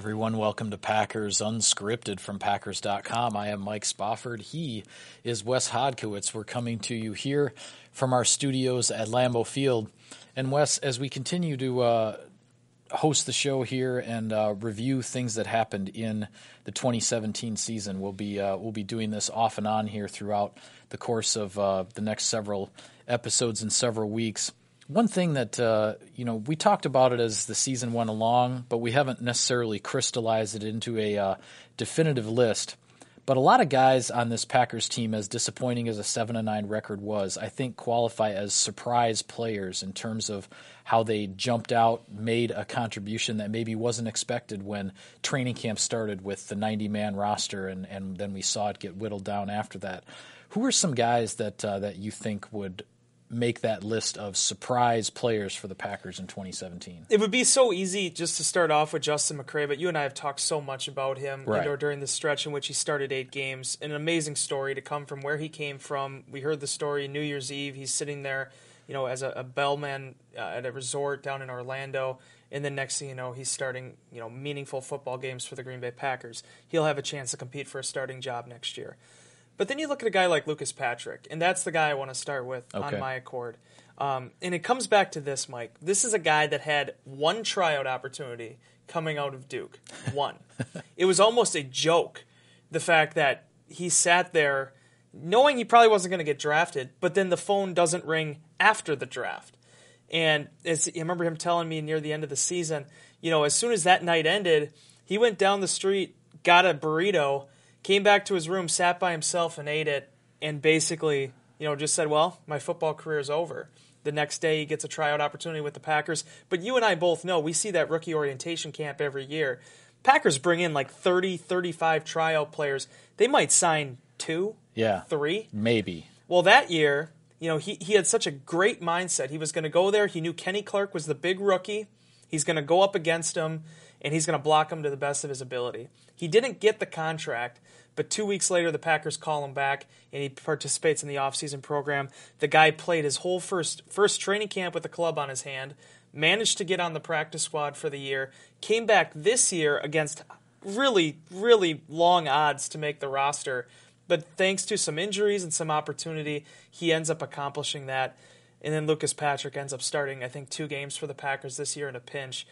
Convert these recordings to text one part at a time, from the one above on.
Everyone. Welcome to Packers Unscripted from Packers.com. I am Mike Spofford. He is Wes Hodkiewicz. We're coming to you here from our studios at Lambeau Field. And, Wes, as we continue to uh, host the show here and uh, review things that happened in the 2017 season, we'll be, uh, we'll be doing this off and on here throughout the course of uh, the next several episodes and several weeks one thing that uh, you know we talked about it as the season went along, but we haven't necessarily crystallized it into a uh, definitive list. But a lot of guys on this Packers team, as disappointing as a seven and nine record was, I think qualify as surprise players in terms of how they jumped out, made a contribution that maybe wasn't expected when training camp started with the 90 man roster, and, and then we saw it get whittled down after that. Who are some guys that uh, that you think would make that list of surprise players for the Packers in 2017? It would be so easy just to start off with Justin McCray, but you and I have talked so much about him right. you know, during the stretch in which he started eight games. An amazing story to come from where he came from. We heard the story New Year's Eve. He's sitting there, you know, as a, a bellman uh, at a resort down in Orlando. And then next thing you know, he's starting, you know, meaningful football games for the Green Bay Packers. He'll have a chance to compete for a starting job next year. But then you look at a guy like Lucas Patrick, and that's the guy I want to start with okay. on my accord. Um, and it comes back to this, Mike. This is a guy that had one tryout opportunity coming out of Duke. One. it was almost a joke, the fact that he sat there knowing he probably wasn't going to get drafted, but then the phone doesn't ring after the draft. And as, I remember him telling me near the end of the season, you know, as soon as that night ended, he went down the street, got a burrito, came back to his room, sat by himself, and ate it, and basically, you know, just said, "Well, my football career is over." The next day, he gets a tryout opportunity with the Packers. But you and I both know we see that rookie orientation camp every year. Packers bring in like 30, 35 tryout players. They might sign two, yeah, three, maybe. Well, that year, you know, he, he had such a great mindset. He was going to go there. He knew Kenny Clark was the big rookie. He's going to go up against him, and he's going to block him to the best of his ability. He didn't get the contract, but two weeks later, the Packers call him back, and he participates in the offseason program. The guy played his whole first first training camp with the club on his hand, managed to get on the practice squad for the year, came back this year against really, really long odds to make the roster. But thanks to some injuries and some opportunity, he ends up accomplishing that. And then Lucas Patrick ends up starting, I think, two games for the Packers this year in a pinch.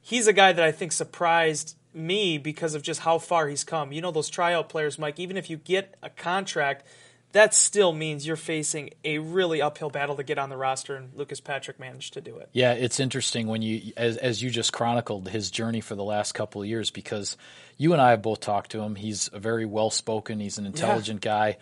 He's a guy that I think surprised me because of just how far he's come. You know, those tryout players, Mike, even if you get a contract, that still means you're facing a really uphill battle to get on the roster, and Lucas Patrick managed to do it. Yeah, it's interesting when you, as, as you just chronicled his journey for the last couple of years, because you and I have both talked to him. He's a very well spoken, he's an intelligent yeah. guy.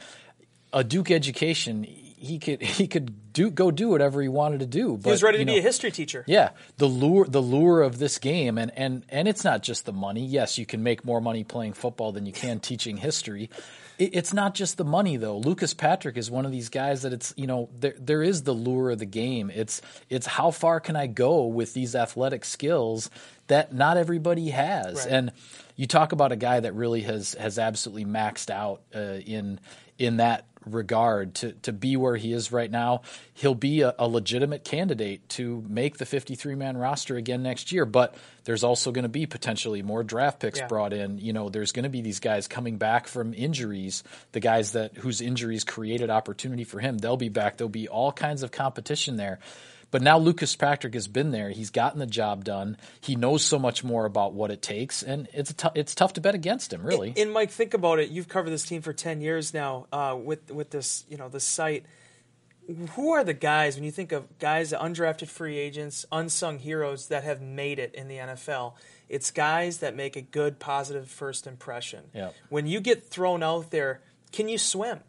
A Duke education, he could he could do go do whatever he wanted to do. But, he was ready to know, be a history teacher. Yeah, the lure the lure of this game, and and and it's not just the money. Yes, you can make more money playing football than you can teaching history. It, it's not just the money though. Lucas Patrick is one of these guys that it's you know there there is the lure of the game. It's it's how far can I go with these athletic skills that not everybody has, right. and you talk about a guy that really has has absolutely maxed out uh, in in that regard to, to be where he is right now. He'll be a, a legitimate candidate to make the 53 man roster again next year, but there's also going to be potentially more draft picks yeah. brought in. You know, there's going to be these guys coming back from injuries, the guys that whose injuries created opportunity for him. They'll be back. There'll be all kinds of competition there. But now Lucas Patrick has been there. He's gotten the job done. He knows so much more about what it takes, and it's t- it's tough to bet against him, really. And, and, Mike, think about it. You've covered this team for ten years now uh, with with this you know this site. Who are the guys when you think of guys, undrafted free agents, unsung heroes that have made it in the NFL? It's guys that make a good, positive first impression. Yep. When you get thrown out there, can you swim?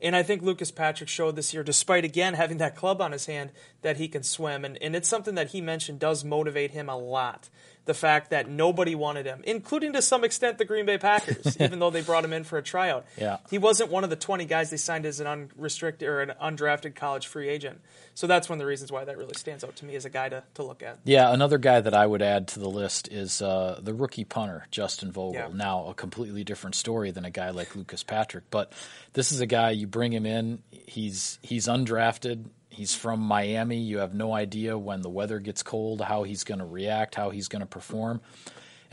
And I think Lucas Patrick showed this year, despite again having that club on his hand, that he can swim. And, and it's something that he mentioned does motivate him a lot the fact that nobody wanted him, including to some extent the Green Bay Packers, even though they brought him in for a tryout. Yeah. He wasn't one of the 20 guys they signed as an unrestricted or an undrafted college free agent. So that's one of the reasons why that really stands out to me as a guy to, to look at. Yeah, another guy that I would add to the list is uh, the rookie punter, Justin Vogel. Yeah. Now, a completely different story than a guy like Lucas Patrick, but this is a guy you bring him in, he's he's undrafted, He's from Miami. You have no idea when the weather gets cold how he's going to react, how he's going to perform.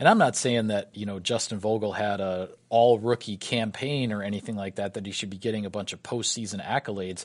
And I'm not saying that you know Justin Vogel had a all rookie campaign or anything like that that he should be getting a bunch of postseason accolades.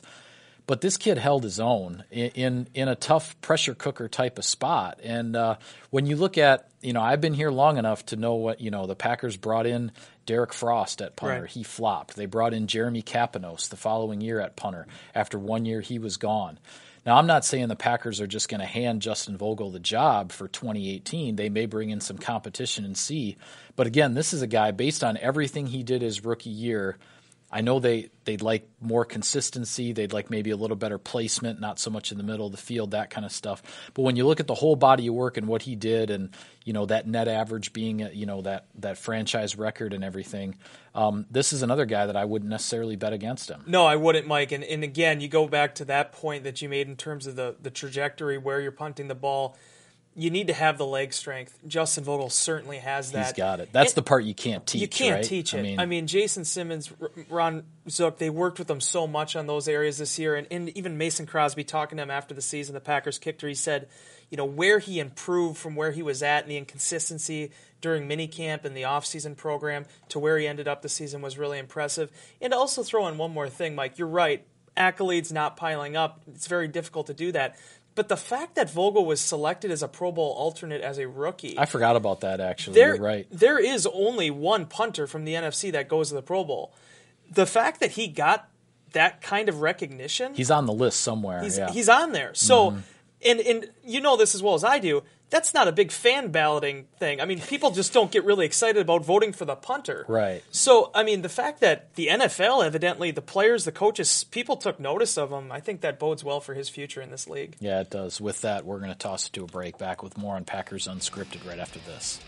But this kid held his own in in, in a tough pressure cooker type of spot. And uh, when you look at you know I've been here long enough to know what you know the Packers brought in Derrick Frost at punter. Right. He flopped. They brought in Jeremy Kapinos the following year at punter. After one year, he was gone. Now, I'm not saying the Packers are just going to hand Justin Vogel the job for 2018. They may bring in some competition and see. But again, this is a guy based on everything he did his rookie year. I know they they'd like more consistency. They'd like maybe a little better placement, not so much in the middle of the field, that kind of stuff. But when you look at the whole body of work and what he did, and you know that net average being you know that that franchise record and everything, um, this is another guy that I wouldn't necessarily bet against him. No, I wouldn't, Mike. And, and again, you go back to that point that you made in terms of the, the trajectory where you're punting the ball. You need to have the leg strength. Justin Vogel certainly has that. He's got it. That's the part you can't teach. You can't right? teach it. I mean, Jason Simmons, Ron Zook, they worked with them so much on those areas this year, and, and even Mason Crosby talking to him after the season, the Packers kicked her. He said, you know, where he improved from where he was at and the inconsistency during minicamp and the offseason program to where he ended up the season was really impressive. And also throw in one more thing, Mike, you're right. Accolades not piling up. It's very difficult to do that. But the fact that Vogel was selected as a Pro Bowl alternate as a rookie, I forgot about that. Actually, there, you're right. There is only one punter from the NFC that goes to the Pro Bowl. The fact that he got that kind of recognition, He's on the list somewhere. he's, yeah. he's on there. So, mm-hmm. And and you know this as well as I do. That's not a big fan balloting thing. I mean, people just don't get really excited about voting for the punter. Right. So, I mean, the fact that the NFL, evidently, the players, the coaches, people took notice of him, I think that bodes well for his future in this league. Yeah, it does. With that, we're going to toss it to a break. Back with more on Packers Unscripted right after this.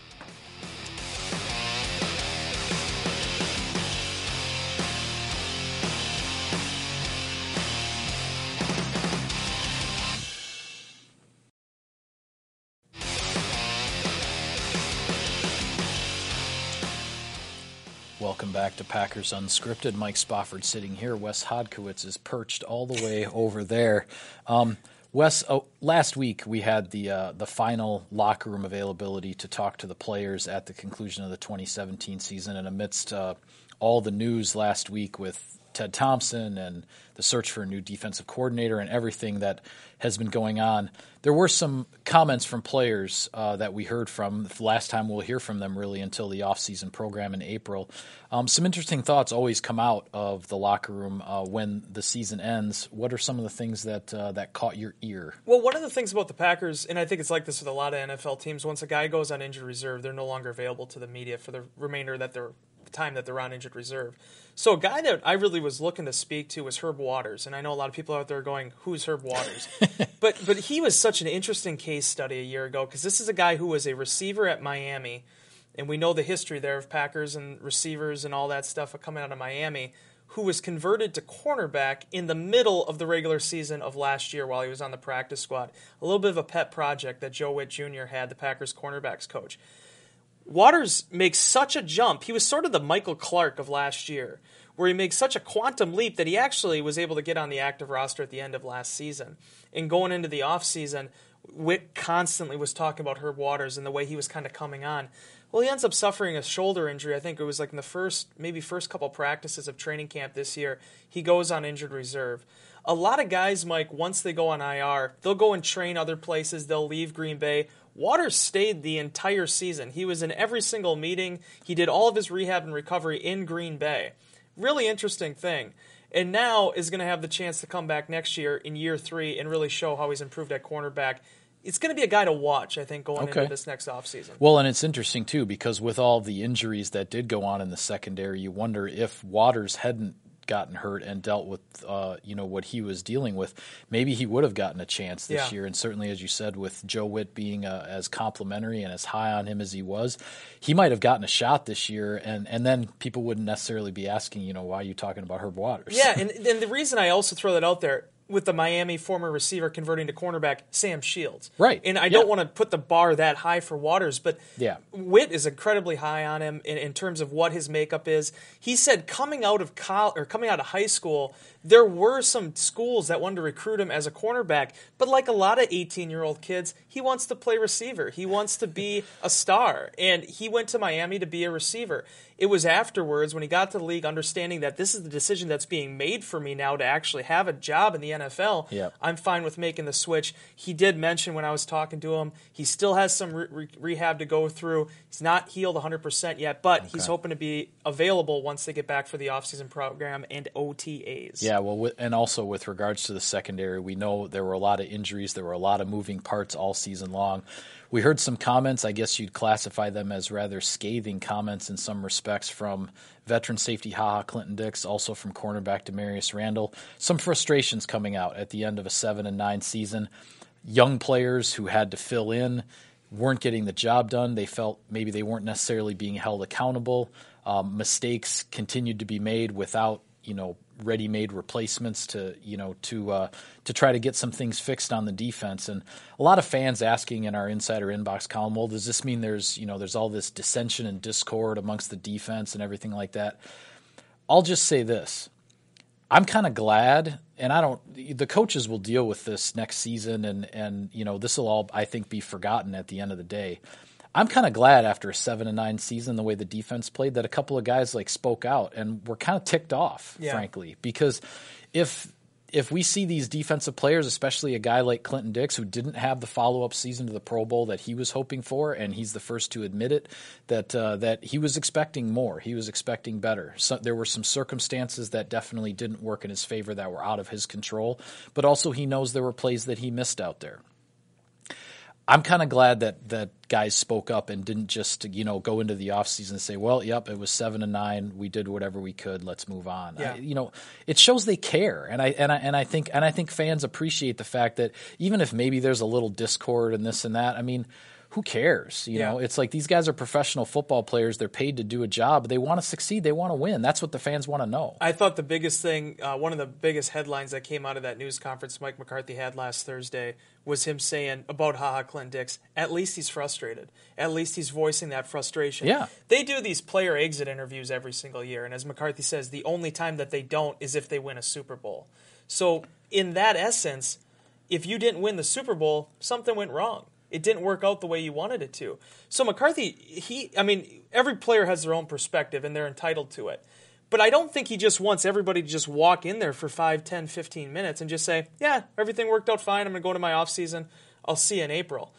Back to Packers Unscripted. Mike Spofford sitting here. Wes Hodkiewicz is perched all the way over there. Um, Wes, oh, last week we had the uh, the final locker room availability to talk to the players at the conclusion of the 2017 season, and amidst uh, all the news last week with Ted Thompson and the search for a new defensive coordinator and everything that has been going on, there were some comments from players uh, that we heard from. The last time we'll hear from them really until the offseason program in April. Um, some interesting thoughts always come out of the locker room uh, when the season ends. What are some of the things that uh, that caught your ear? Well, one of the things about the Packers, and I think it's like this with a lot of NFL teams, once a guy goes on injured reserve, they're no longer available to the media for the remainder that they're time that they're on injured reserve. So a guy that I really was looking to speak to was Herb Waters, and I know a lot of people out there are going, "Who's Herb Waters?" but but he was such an interesting case study a year ago because this is a guy who was a receiver at Miami, and we know the history there of Packers and receivers and all that stuff coming out of Miami. Who was converted to cornerback in the middle of the regular season of last year while he was on the practice squad. A little bit of a pet project that Joe Whitt Jr. had, the Packers cornerbacks coach. Waters makes such a jump. He was sort of the Michael Clark of last year, where he makes such a quantum leap that he actually was able to get on the active roster at the end of last season. And going into the offseason, Whitt constantly was talking about Herb Waters and the way he was kind of coming on. Well, he ends up suffering a shoulder injury. I think it was like in the first, maybe first couple practices of training camp this year. He goes on injured reserve. A lot of guys, Mike, once they go on IR, they'll go and train other places. They'll leave Green Bay. Waters stayed the entire season. He was in every single meeting. He did all of his rehab and recovery in Green Bay. Really interesting thing. And now is going to have the chance to come back next year in year three and really show how he's improved at cornerback. It's going to be a guy to watch, I think, going Okay. into this next offseason. Well, and it's interesting too because with all the injuries that did go on in the secondary, you wonder if Waters hadn't gotten hurt and dealt with uh, you know what he was dealing with, maybe he would have gotten a chance this Yeah. year. And certainly, as you said, with Joe Whitt being uh, as complimentary and as high on him as he was, he might have gotten a shot this year. And and then people wouldn't necessarily be asking, you know, why are you talking about Herb Waters? Yeah, and, and the reason I also throw that out there, with the Miami former receiver converting to cornerback, Sam Shields. Right. And I Yeah. don't want to put the bar that high for Waters, but Yeah. Whitt is incredibly high on him in, in terms of what his makeup is. He said coming out of col- or coming out of high school, there were some schools that wanted to recruit him as a cornerback, but like a lot of 18-year-old kids, he wants to play receiver. He wants to be a star, and he went to Miami to be a receiver. It was afterwards when he got to the league understanding that this is the decision that's being made for me now to actually have a job in the NFL. Yep. I'm fine with making the switch. He did mention when I was talking to him, he still has some re- re- rehab to go through. He's not healed 100% yet, but he's hoping to be available once they get back for the offseason program and OTAs. Yeah, well, with, and also with regards to the secondary, we know there were a lot of injuries, there were a lot of moving parts all season long. We heard some comments, I guess you'd classify them as rather scathing comments in some respects from veteran safety Ha Ha Clinton Dix, also from cornerback Damarious Randall. Some frustrations coming out at the end of a 7 and 9 season. Young players who had to fill in weren't getting the job done. They felt maybe they weren't necessarily being held accountable. Um, mistakes continued to be made without you know ready-made replacements to you know to uh, to try to get some things fixed on the defense. And a lot of fans asking in our insider inbox column, well, does this mean there's you know there's all this dissension and discord amongst the defense and everything like that? I'll just say this. I'm kind of glad, and I don't. The coaches will deal with this next season, and and you know this will all I think be forgotten at the end of the day. I'm kind of glad after a seven and nine season, the way the defense played, that a couple of guys like spoke out and were kind of ticked off, Yeah. frankly, because if if we see these defensive players, especially a guy like Clinton Dix, who didn't have the follow up season to the Pro Bowl that he was hoping for, and he's the first to admit it, that uh, that he was expecting more, he was expecting better. So, there were some circumstances that definitely didn't work in his favor that were out of his control, but also he knows there were plays that he missed out there. I'm kind of glad that that guys spoke up and didn't just you know go into the offseason and say, well, yep, it was seven and nine, we did whatever we could, let's move on. Yeah. I, you know, it shows they care, and I and I and I think and I think fans appreciate the fact that even if maybe there's a little discord and this and that, I mean. Who cares? You Yeah. know, it's like these guys are professional football players. They're paid to do a job. They want to succeed. They want to win. That's what the fans want to know. I thought the biggest thing, uh, one of the biggest headlines that came out of that news conference Mike McCarthy had last Thursday was him saying about Ha Ha Clint Dix, at least he's frustrated. At least he's voicing that frustration. Yeah. They do these player exit interviews every single year, and as McCarthy says, the only time that they don't is if they win a Super Bowl. So, in that essence, if you didn't win the Super Bowl, something went wrong. It didn't work out the way you wanted it to. So McCarthy, he, I mean, every player has their own perspective and they're entitled to it. But I don't think he just wants everybody to just walk in there for 5, 10, 15 minutes and just say, yeah, everything worked out fine. I'm going to go to my off season. I'll see you in April.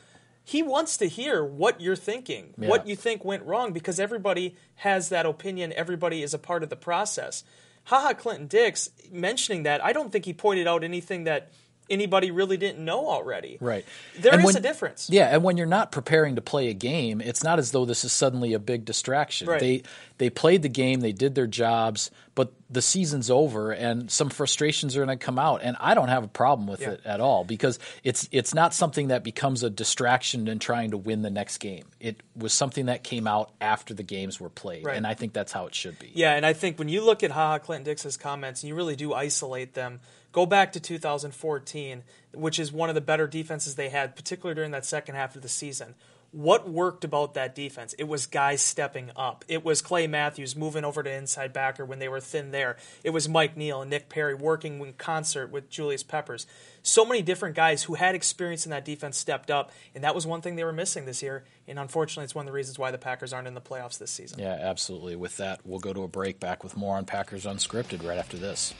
He wants to hear what you're thinking, Yeah. what you think went wrong, because everybody has that opinion. Everybody is a part of the process. Ha Ha Clinton Dix mentioning that, I don't think he pointed out anything that anybody really didn't know already. Right. There And is when- a difference. Yeah, and when you're not preparing to play a game, it's not as though this is suddenly a big distraction. Right. They they played the game, they did their jobs, but the season's over and some frustrations are going to come out and I don't have a problem with Yeah. it at all because it's it's not something that becomes a distraction in trying to win the next game. It was something that came out after the games were played Right. and I think that's how it should be. Yeah, and I think when you look at Ha Ha Clinton Dix's comments and you really do isolate them, go back to 2014, which is one of the better defenses they had, particularly during that second half of the season. What worked about that defense? It was guys stepping up. It was Clay Matthews moving over to inside backer when they were thin there. It was Mike Neal and Nick Perry working in concert with Julius Peppers. So many different guys who had experience in that defense stepped up, and that was one thing they were missing this year. And unfortunately, it's one of the reasons why the Packers aren't in the playoffs this season. Yeah, absolutely. With that, we'll go to a break back with more on Packers Unscripted right after this.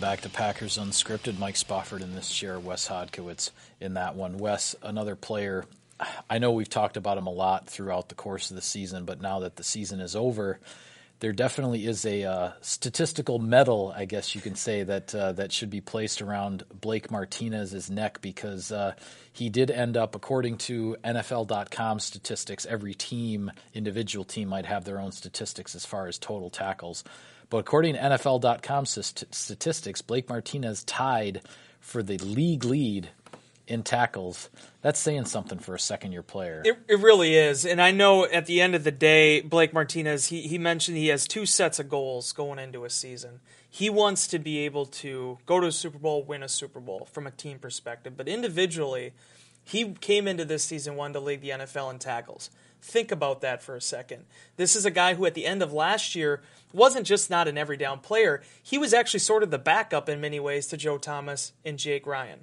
Welcome back to Packers Unscripted. Mike Spofford in this chair, Wes Hodkiewicz in that one. Wes, another player. I know we've talked about him a lot throughout the course of the season, but now that the season is over, there definitely is a uh, statistical medal, I guess you can say, that uh, that should be placed around Blake Martinez's neck because uh, he did end up, according to NFL.com statistics, every team, individual team, might have their own statistics as far as total tackles. But according to NFL.com statistics, Blake Martinez tied for the league lead in tackles. That's saying something for a second year player. It, it really is. And I know at the end of the day, Blake Martinez, he, he mentioned he has two sets of goals going into a season. He wants to be able to go to a Super Bowl, win a Super Bowl from a team perspective. But individually, he came into this season wanting to lead the NFL in tackles. Think about that for a second. This is a guy who, at the end of last year, wasn't just not an every down player, he was actually sort of the backup in many ways to Joe Thomas and Jake Ryan.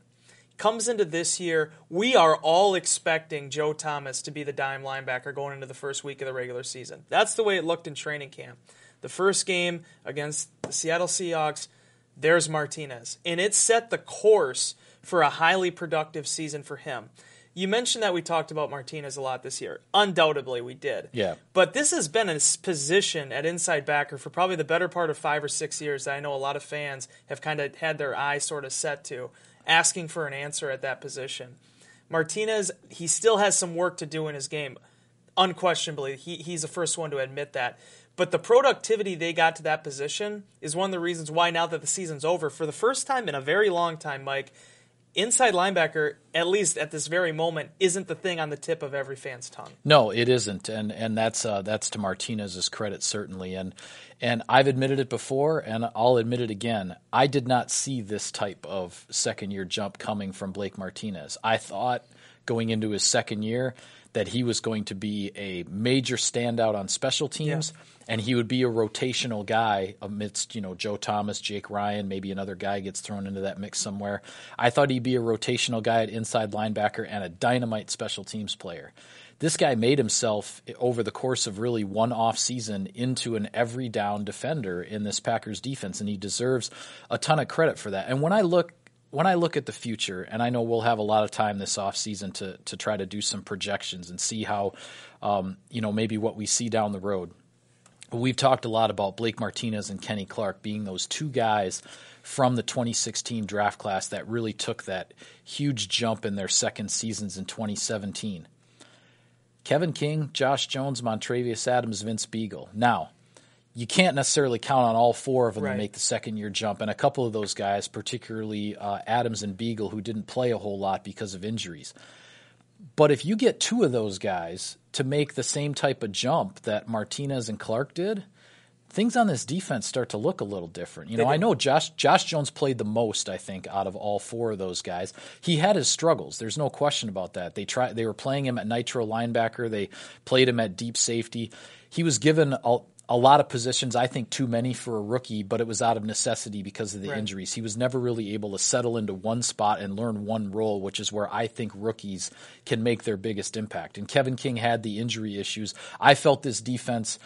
Comes into this year, we are all expecting Joe Thomas to be the dime linebacker going into the first week of the regular season. That's the way it looked in training camp. The first game against the Seattle Seahawks, there's Martinez. And it set the course for a highly productive season for him. You mentioned that we talked about Martinez a lot this year. Undoubtedly, we did. Yeah. But this has been a position at inside backer for probably the better part of five or six years that I know a lot of fans have kind of had their eye sort of set to, asking for an answer at that position. Martinez, he still has some work to do in his game. Unquestionably, he, he's the first one to admit that. But the productivity they got to that position is one of the reasons why now that the season's over, for the first time in a very long time, Mike, inside linebacker, at least at this very moment, isn't the thing on the tip of every fan's tongue. No, it isn't, and and that's uh, that's to Martinez's credit certainly, and and I've admitted it before, and I'll admit it again. I did not see this type of second year jump coming from Blake Martinez. I thought going into his second year that he was going to be a major standout on special teams. Yeah and he would be a rotational guy amidst you know Joe Thomas, Jake Ryan, maybe another guy gets thrown into that mix somewhere. I thought he'd be a rotational guy at inside linebacker and a dynamite special teams player. This guy made himself over the course of really one off season into an every down defender in this Packers defense, and he deserves a ton of credit for that. And when I look when I look at the future, and I know we'll have a lot of time this offseason to to try to do some projections and see how, um, you know, maybe what we see down the road. We've talked a lot about Blake Martinez and Kenny Clark being those two guys from the 2016 draft class that really took that huge jump in their second seasons in 2017. Kevin King, Josh Jones, Montravius Adams, Vince Biegel. Now, you can't necessarily count on all four of them right. to make the second year jump. And a couple of those guys, particularly uh, Adams and Biegel, who didn't play a whole lot because of injuries. But if you get two of those guys to make the same type of jump that Martinez and Clark did, things on this defense start to look a little different. You know, I know Josh Josh Jones played the most, I think, out of all four of those guys. He had his struggles. There's no question about that. They try they were playing him at nitro linebacker. They played him at deep safety. He was given a, lot of positions, I think too many for a rookie, but it was out of necessity because of the right. injuries. He was never really able to settle into one spot and learn one role, which is where I think rookies can make their biggest impact. And Kevin King had the injury issues. I felt this defense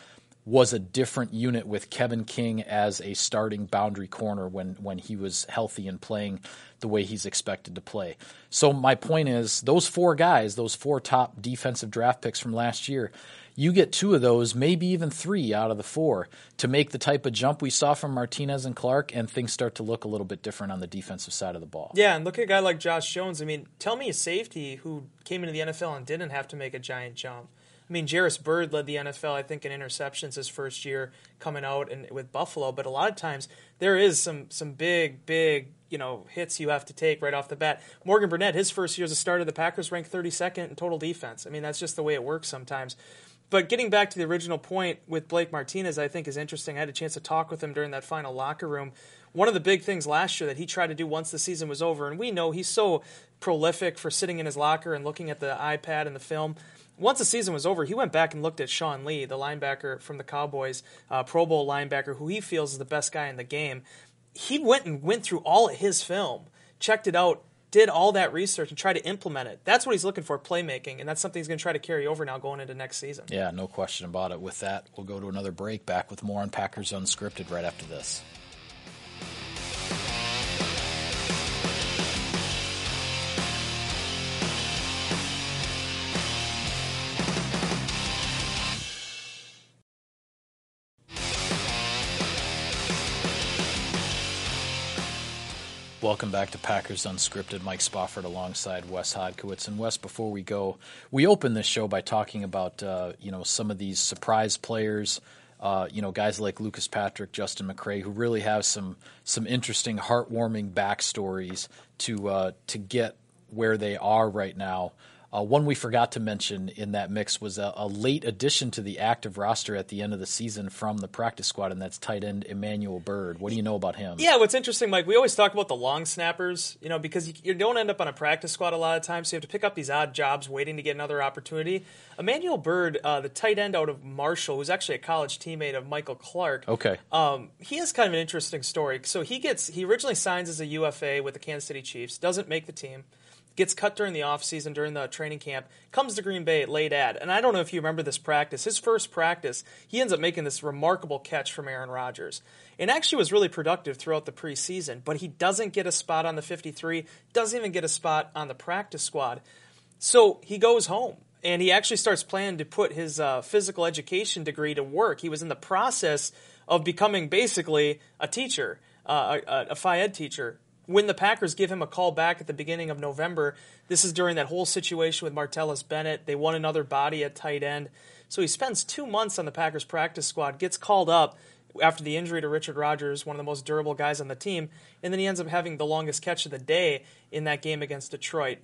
was a different unit with Kevin King as a starting boundary corner when when he was healthy and playing the way he's expected to play. So my point is those four guys, those four top defensive draft picks from last year, you get two of those, maybe even three out of the four to make the type of jump we saw from Martinez and Clark, and things start to look a little bit different on the defensive side of the ball. Yeah, and look at a guy like Josh Jones. I mean, tell me a safety who came into the NFL and didn't have to make a giant jump. I mean, Jairus Byrd led the NFL, I think, in interceptions his first year coming out and with Buffalo. But a lot of times there is some some big, big you know hits you have to take right off the bat. Morgan Burnett, his first year as a starter, the Packers ranked 32nd in total defense. I mean, that's just the way it works sometimes. But getting back to the original point with Blake Martinez, I think is interesting. I had a chance to talk with him during that final locker room. One of the big things last year that he tried to do once the season was over, and we know he's so prolific for sitting in his locker and looking at the iPad and the film. Once the season was over, he went back and looked at Sean Lee, the linebacker from the Cowboys, uh, Pro Bowl linebacker, who he feels is the best guy in the game. He went and went through all of his film, checked it out, did all that research and tried to implement it. That's what he's looking for, playmaking, and that's something he's going to try to carry over now going into next season. Yeah, no question about it. With that, we'll go to another break. Back with more on Packers Unscripted right after this. Welcome back to Packers Unscripted. Mike Spofford alongside Wes Hodkiewicz. And Wes, before we go, we open this show by talking about uh, you know some of these surprise players uh, you know, guys like Lucas Patrick, Justin McCray, who really have some some interesting, heartwarming backstories to uh, to get where they are right now. Uh, one we forgot to mention in that mix was a, a, late addition to the active roster at the end of the season from the practice squad, and that's tight end Emanuel Byrd. What do you know about him? Yeah, what's interesting, Mike, we always talk about the long snappers, you know, because you, you don't end up on a practice squad a lot of times, so you have to pick up these odd jobs waiting to get another opportunity. Emanuel Byrd, uh, the tight end out of Marshall, who's actually a college teammate of Michael Clark. Okay. Um, he has kind of an interesting story. So he gets he originally signs as a UFA with the Kansas City Chiefs, doesn't make the team gets cut during the offseason, during the training camp, comes to Green Bay at late ad. And I don't know if you remember this practice. His first practice, he ends up making this remarkable catch from Aaron Rodgers. And actually was really productive throughout the preseason, but he doesn't get a spot on the 53, doesn't even get a spot on the practice squad. So he goes home and he actually starts planning to put his uh, physical education degree to work. He was in the process of becoming basically a teacher, uh, a, a Phi Ed teacher when the Packers give him a call back at the beginning of November, this is during that whole situation with Martellus Bennett. They want another body at tight end. So he spends two months on the Packers practice squad, gets called up after the injury to Richard Rodgers, one of the most durable guys on the team, and then he ends up having the longest catch of the day in that game against Detroit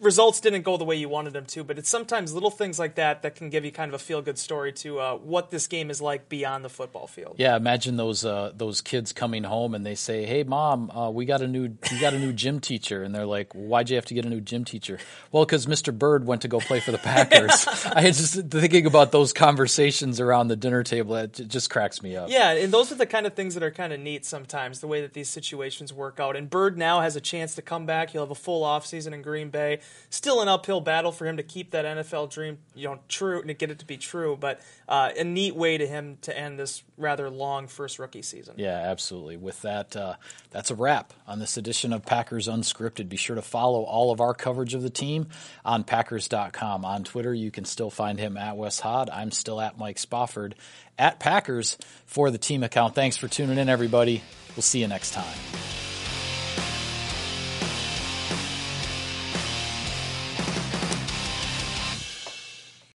results didn't go the way you wanted them to, but it's sometimes little things like that that can give you kind of a feel good story to uh, what this game is like beyond the football field. Yeah, imagine those uh, those kids coming home and they say, "Hey, mom, uh, we got a new we got a new gym teacher," and they're like, "Why'd you have to get a new gym teacher?" Well, because Mr. Byrd went to go play for the Packers. I just thinking about those conversations around the dinner table. It just cracks me up. Yeah, and those are the kind of things that are kind of neat sometimes. The way that these situations work out, and Byrd now has a chance to come back. He'll have a full offseason in Green Bay still an uphill battle for him to keep that NFL dream, you know, true to get it to be true. But uh, a neat way to him to end this rather long first rookie season. Yeah, absolutely. With that, uh, that's a wrap on this edition of Packers Unscripted. Be sure to follow all of our coverage of the team on Packers.com. On Twitter, you can still find him at Wes Hod. I'm still at Mike Spofford at Packers for the team account. Thanks for tuning in, everybody. We'll see you next time.